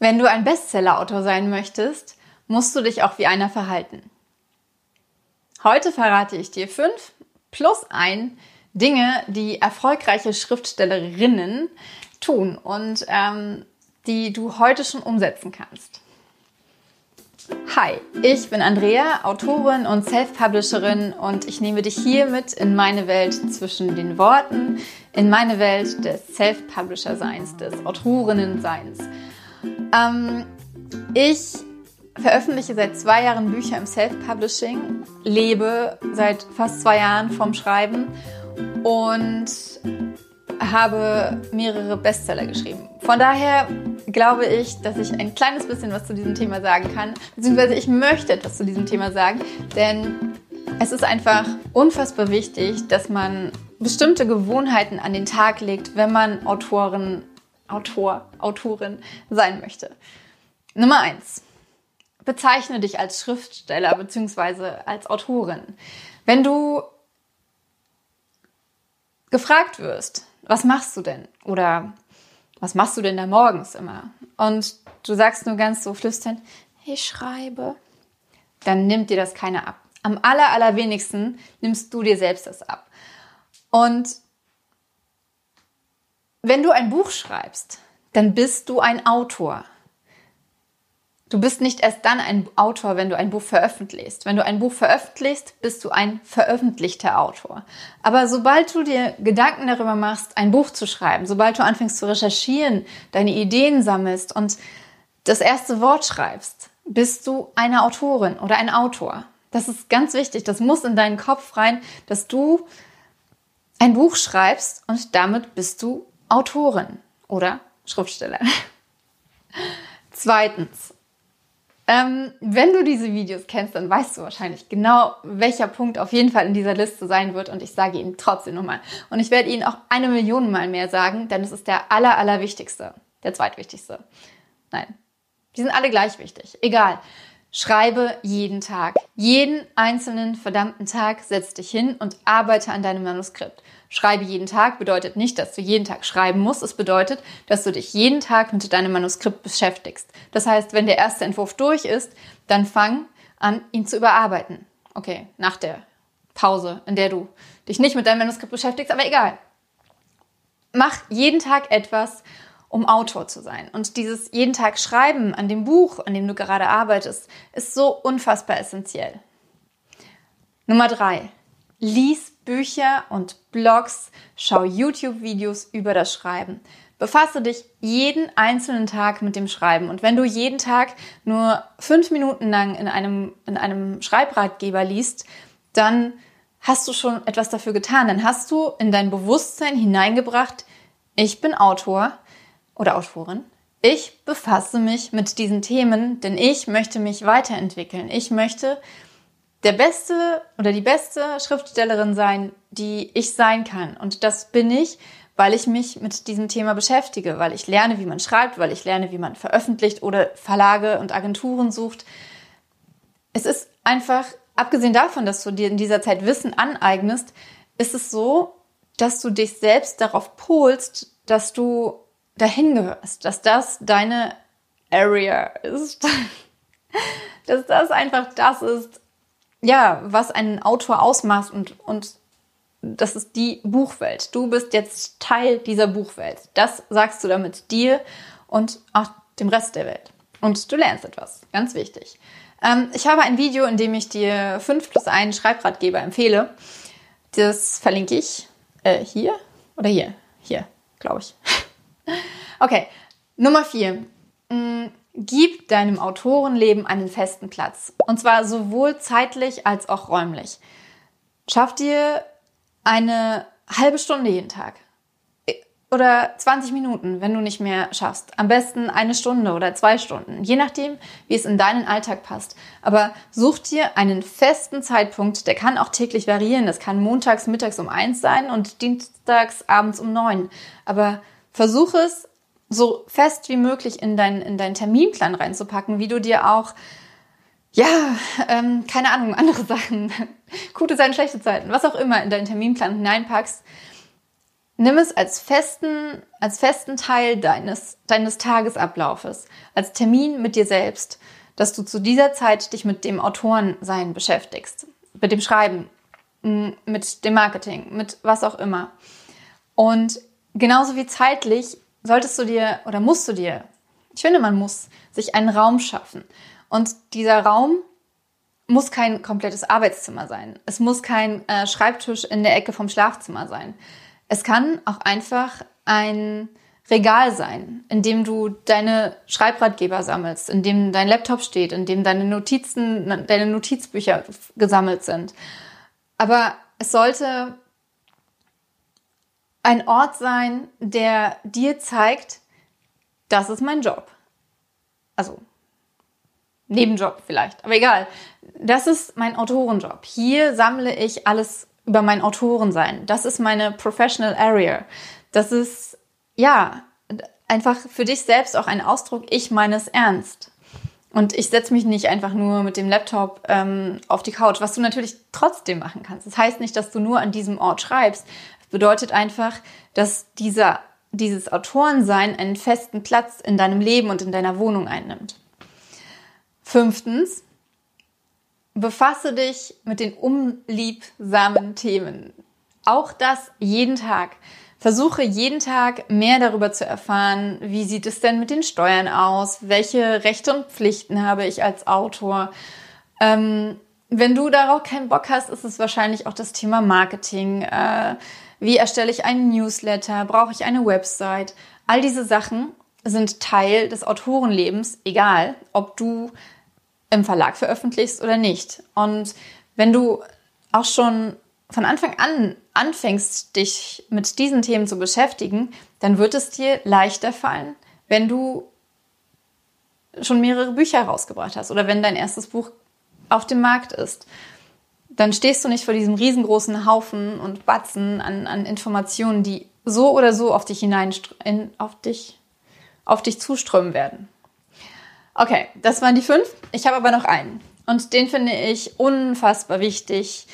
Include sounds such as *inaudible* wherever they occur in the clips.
Wenn du ein Bestseller-Autor sein möchtest, musst du dich auch wie einer verhalten. Heute verrate ich dir fünf plus ein Dinge, die erfolgreiche Schriftstellerinnen tun und ähm, die du heute schon umsetzen kannst. Hi, ich bin Andrea, Autorin und Self-Publisherin und ich nehme dich hier mit in meine Welt zwischen den Worten, in meine Welt des Self-Publisher-Seins, des Autorinnen-Seins. Ähm, ich veröffentliche seit zwei Jahren Bücher im Self-Publishing, lebe seit fast zwei Jahren vom Schreiben und habe mehrere Bestseller geschrieben. Von daher glaube ich, dass ich ein kleines bisschen was zu diesem Thema sagen kann, beziehungsweise ich möchte etwas zu diesem Thema sagen, denn es ist einfach unfassbar wichtig, dass man bestimmte Gewohnheiten an den Tag legt, wenn man Autorin, Autor, Autorin sein möchte. Nummer eins. Bezeichne dich als Schriftsteller bzw. als Autorin. Wenn du gefragt wirst, was machst du denn? Oder was machst du denn da morgens immer? Und du sagst nur ganz so flüsternd, ich schreibe. Dann nimmt dir das keiner ab. Am aller, allerwenigsten nimmst du dir selbst das ab. Und wenn du ein Buch schreibst, dann bist du ein Autor. Du bist nicht erst dann ein Autor, wenn du ein Buch veröffentlichst. Wenn du ein Buch veröffentlichst, bist du ein veröffentlichter Autor. Aber sobald du dir Gedanken darüber machst, ein Buch zu schreiben, sobald du anfängst zu recherchieren, deine Ideen sammelst und das erste Wort schreibst, bist du eine Autorin oder ein Autor. Das ist ganz wichtig. Das muss in deinen Kopf rein, dass du ein Buch schreibst und damit bist du Autorin oder Schriftsteller. *laughs* Zweitens, ähm, wenn du diese Videos kennst, dann weißt du wahrscheinlich genau, welcher Punkt auf jeden Fall in dieser Liste sein wird und ich sage ihn trotzdem nochmal. Und ich werde ihn auch eine Million Mal mehr sagen, denn es ist der aller, allerwichtigste, der zweitwichtigste. Nein, die sind alle gleich wichtig. Egal. Schreibe jeden Tag. Jeden einzelnen verdammten Tag setz dich hin und arbeite an deinem Manuskript. Schreibe jeden Tag bedeutet nicht, dass du jeden Tag schreiben musst. Es bedeutet, dass du dich jeden Tag mit deinem Manuskript beschäftigst. Das heißt, wenn der erste Entwurf durch ist, dann fang an, ihn zu überarbeiten. Okay, nach der Pause, in der du dich nicht mit deinem Manuskript beschäftigst, aber egal. Mach jeden Tag etwas, um Autor zu sein. Und dieses jeden Tag Schreiben an dem Buch, an dem du gerade arbeitest, ist so unfassbar essentiell. Nummer drei. Lies Bücher und Blogs, schau YouTube-Videos über das Schreiben. Befasse dich jeden einzelnen Tag mit dem Schreiben. Und wenn du jeden Tag nur fünf Minuten lang in einem, in einem Schreibratgeber liest, dann hast du schon etwas dafür getan. Dann hast du in dein Bewusstsein hineingebracht, ich bin Autor oder Autorin. Ich befasse mich mit diesen Themen, denn ich möchte mich weiterentwickeln. Ich möchte der beste oder die beste Schriftstellerin sein, die ich sein kann. Und das bin ich, weil ich mich mit diesem Thema beschäftige, weil ich lerne, wie man schreibt, weil ich lerne, wie man veröffentlicht oder Verlage und Agenturen sucht. Es ist einfach, abgesehen davon, dass du dir in dieser Zeit Wissen aneignest, ist es so, dass du dich selbst darauf polst, dass du dahin gehörst, dass das deine Area ist, *laughs* dass das einfach das ist, ja, was einen Autor ausmacht und, und das ist die Buchwelt. Du bist jetzt Teil dieser Buchwelt. Das sagst du damit dir und auch dem Rest der Welt. Und du lernst etwas. Ganz wichtig. Ähm, ich habe ein Video, in dem ich dir 5 plus 1 Schreibratgeber empfehle. Das verlinke ich äh, hier oder hier. Hier, glaube ich. Okay, Nummer 4. Gib deinem Autorenleben einen festen Platz. Und zwar sowohl zeitlich als auch räumlich. Schaff dir eine halbe Stunde jeden Tag. Oder 20 Minuten, wenn du nicht mehr schaffst. Am besten eine Stunde oder zwei Stunden. Je nachdem, wie es in deinen Alltag passt. Aber such dir einen festen Zeitpunkt. Der kann auch täglich variieren. Das kann montags, mittags um eins sein und dienstags abends um neun. Aber versuch es so fest wie möglich in, dein, in deinen Terminplan reinzupacken, wie du dir auch, ja, ähm, keine Ahnung, andere *laughs* Sachen, gute Zeiten, schlechte Zeiten, was auch immer in deinen Terminplan hineinpackst. Nimm es als festen, als festen Teil deines, deines Tagesablaufes, als Termin mit dir selbst, dass du zu dieser Zeit dich mit dem Autorensein beschäftigst, mit dem Schreiben, mit dem Marketing, mit was auch immer. Und genauso wie zeitlich solltest du dir oder musst du dir, ich finde, man muss sich einen Raum schaffen. Und dieser Raum muss kein komplettes Arbeitszimmer sein. Es muss kein äh, Schreibtisch in der Ecke vom Schlafzimmer sein. Es kann auch einfach ein Regal sein, in dem du deine Schreibratgeber sammelst, in dem dein Laptop steht, in dem deine Notizen, deine Notizbücher gesammelt sind. Aber es sollte ein Ort sein, der dir zeigt, das ist mein Job. Also Nebenjob vielleicht, aber egal. Das ist mein Autorenjob. Hier sammle ich alles über mein Autorensein. Das ist meine Professional Area. Das ist, ja, einfach für dich selbst auch ein Ausdruck, ich meine es ernst. Und ich setze mich nicht einfach nur mit dem Laptop ähm, auf die Couch, was du natürlich trotzdem machen kannst. Das heißt nicht, dass du nur an diesem Ort schreibst. Bedeutet einfach, dass dieser, dieses Autorensein einen festen Platz in deinem Leben und in deiner Wohnung einnimmt. Fünftens, befasse dich mit den unliebsamen Themen. Auch das jeden Tag. Versuche jeden Tag mehr darüber zu erfahren, wie sieht es denn mit den Steuern aus, welche Rechte und Pflichten habe ich als Autor. Ähm, wenn du darauf keinen Bock hast, ist es wahrscheinlich auch das Thema Marketing. Äh, wie erstelle ich einen Newsletter? Brauche ich eine Website? All diese Sachen sind Teil des Autorenlebens, egal ob du im Verlag veröffentlichst oder nicht. Und wenn du auch schon von Anfang an anfängst, dich mit diesen Themen zu beschäftigen, dann wird es dir leichter fallen, wenn du schon mehrere Bücher rausgebracht hast oder wenn dein erstes Buch auf dem Markt ist. Dann stehst du nicht vor diesem riesengroßen Haufen und Batzen an, an Informationen, die so oder so auf dich hinein, auf dich, auf dich zuströmen werden. Okay, das waren die fünf. Ich habe aber noch einen. Und den finde ich unfassbar wichtig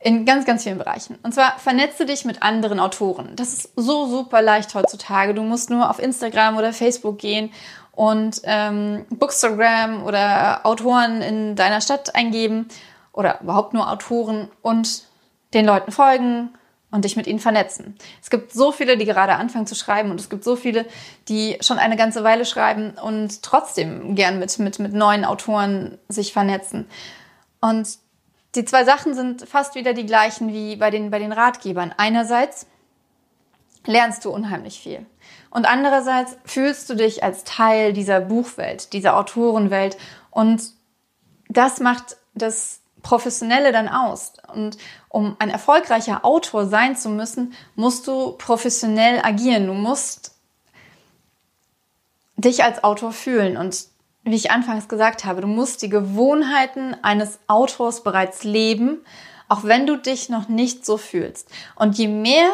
in ganz, ganz vielen Bereichen. Und zwar vernetze dich mit anderen Autoren. Das ist so super leicht heutzutage. Du musst nur auf Instagram oder Facebook gehen und ähm, Bookstagram oder Autoren in deiner Stadt eingeben oder überhaupt nur Autoren und den Leuten folgen, und dich mit ihnen vernetzen. Es gibt so viele, die gerade anfangen zu schreiben und es gibt so viele, die schon eine ganze Weile schreiben und trotzdem gern mit, mit, mit neuen Autoren sich vernetzen. Und die zwei Sachen sind fast wieder die gleichen wie bei den, bei den Ratgebern. Einerseits lernst du unheimlich viel. Und andererseits fühlst du dich als Teil dieser Buchwelt, dieser Autorenwelt. Und das macht das Professionelle dann aus. Und um ein erfolgreicher Autor sein zu müssen, musst du professionell agieren. Du musst dich als Autor fühlen. Und wie ich anfangs gesagt habe, du musst die Gewohnheiten eines Autors bereits leben, auch wenn du dich noch nicht so fühlst. Und je mehr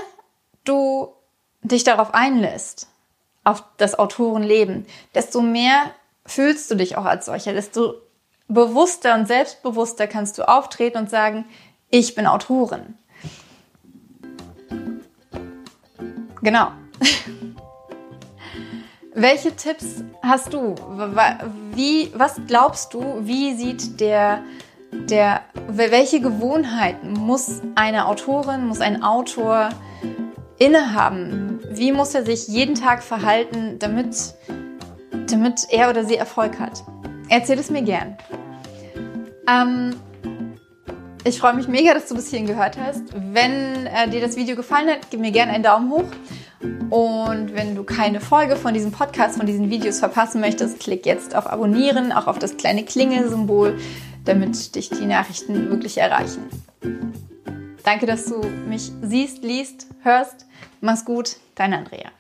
du dich darauf einlässt, auf das Autorenleben, desto mehr fühlst du dich auch als solcher, desto bewusster und selbstbewusster kannst du auftreten und sagen, ich bin Autorin. Genau. *laughs* Welche Tipps hast du? Wie, was glaubst du, wie sieht der, der, welche Gewohnheiten muss eine Autorin, muss ein Autor innehaben? Wie muss er sich jeden Tag verhalten, damit, damit er oder sie Erfolg hat? Erzähl es mir gern. Ähm, ich freue mich mega, dass du bis hierhin gehört hast. Wenn äh, dir das Video gefallen hat, gib mir gerne einen Daumen hoch. Und wenn du keine Folge von diesem Podcast, von diesen Videos verpassen möchtest, klick jetzt auf Abonnieren, auch auf das kleine Klingelsymbol, damit dich die Nachrichten wirklich erreichen. Danke, dass du mich siehst, liest, hörst. Mach's gut, deine Andrea.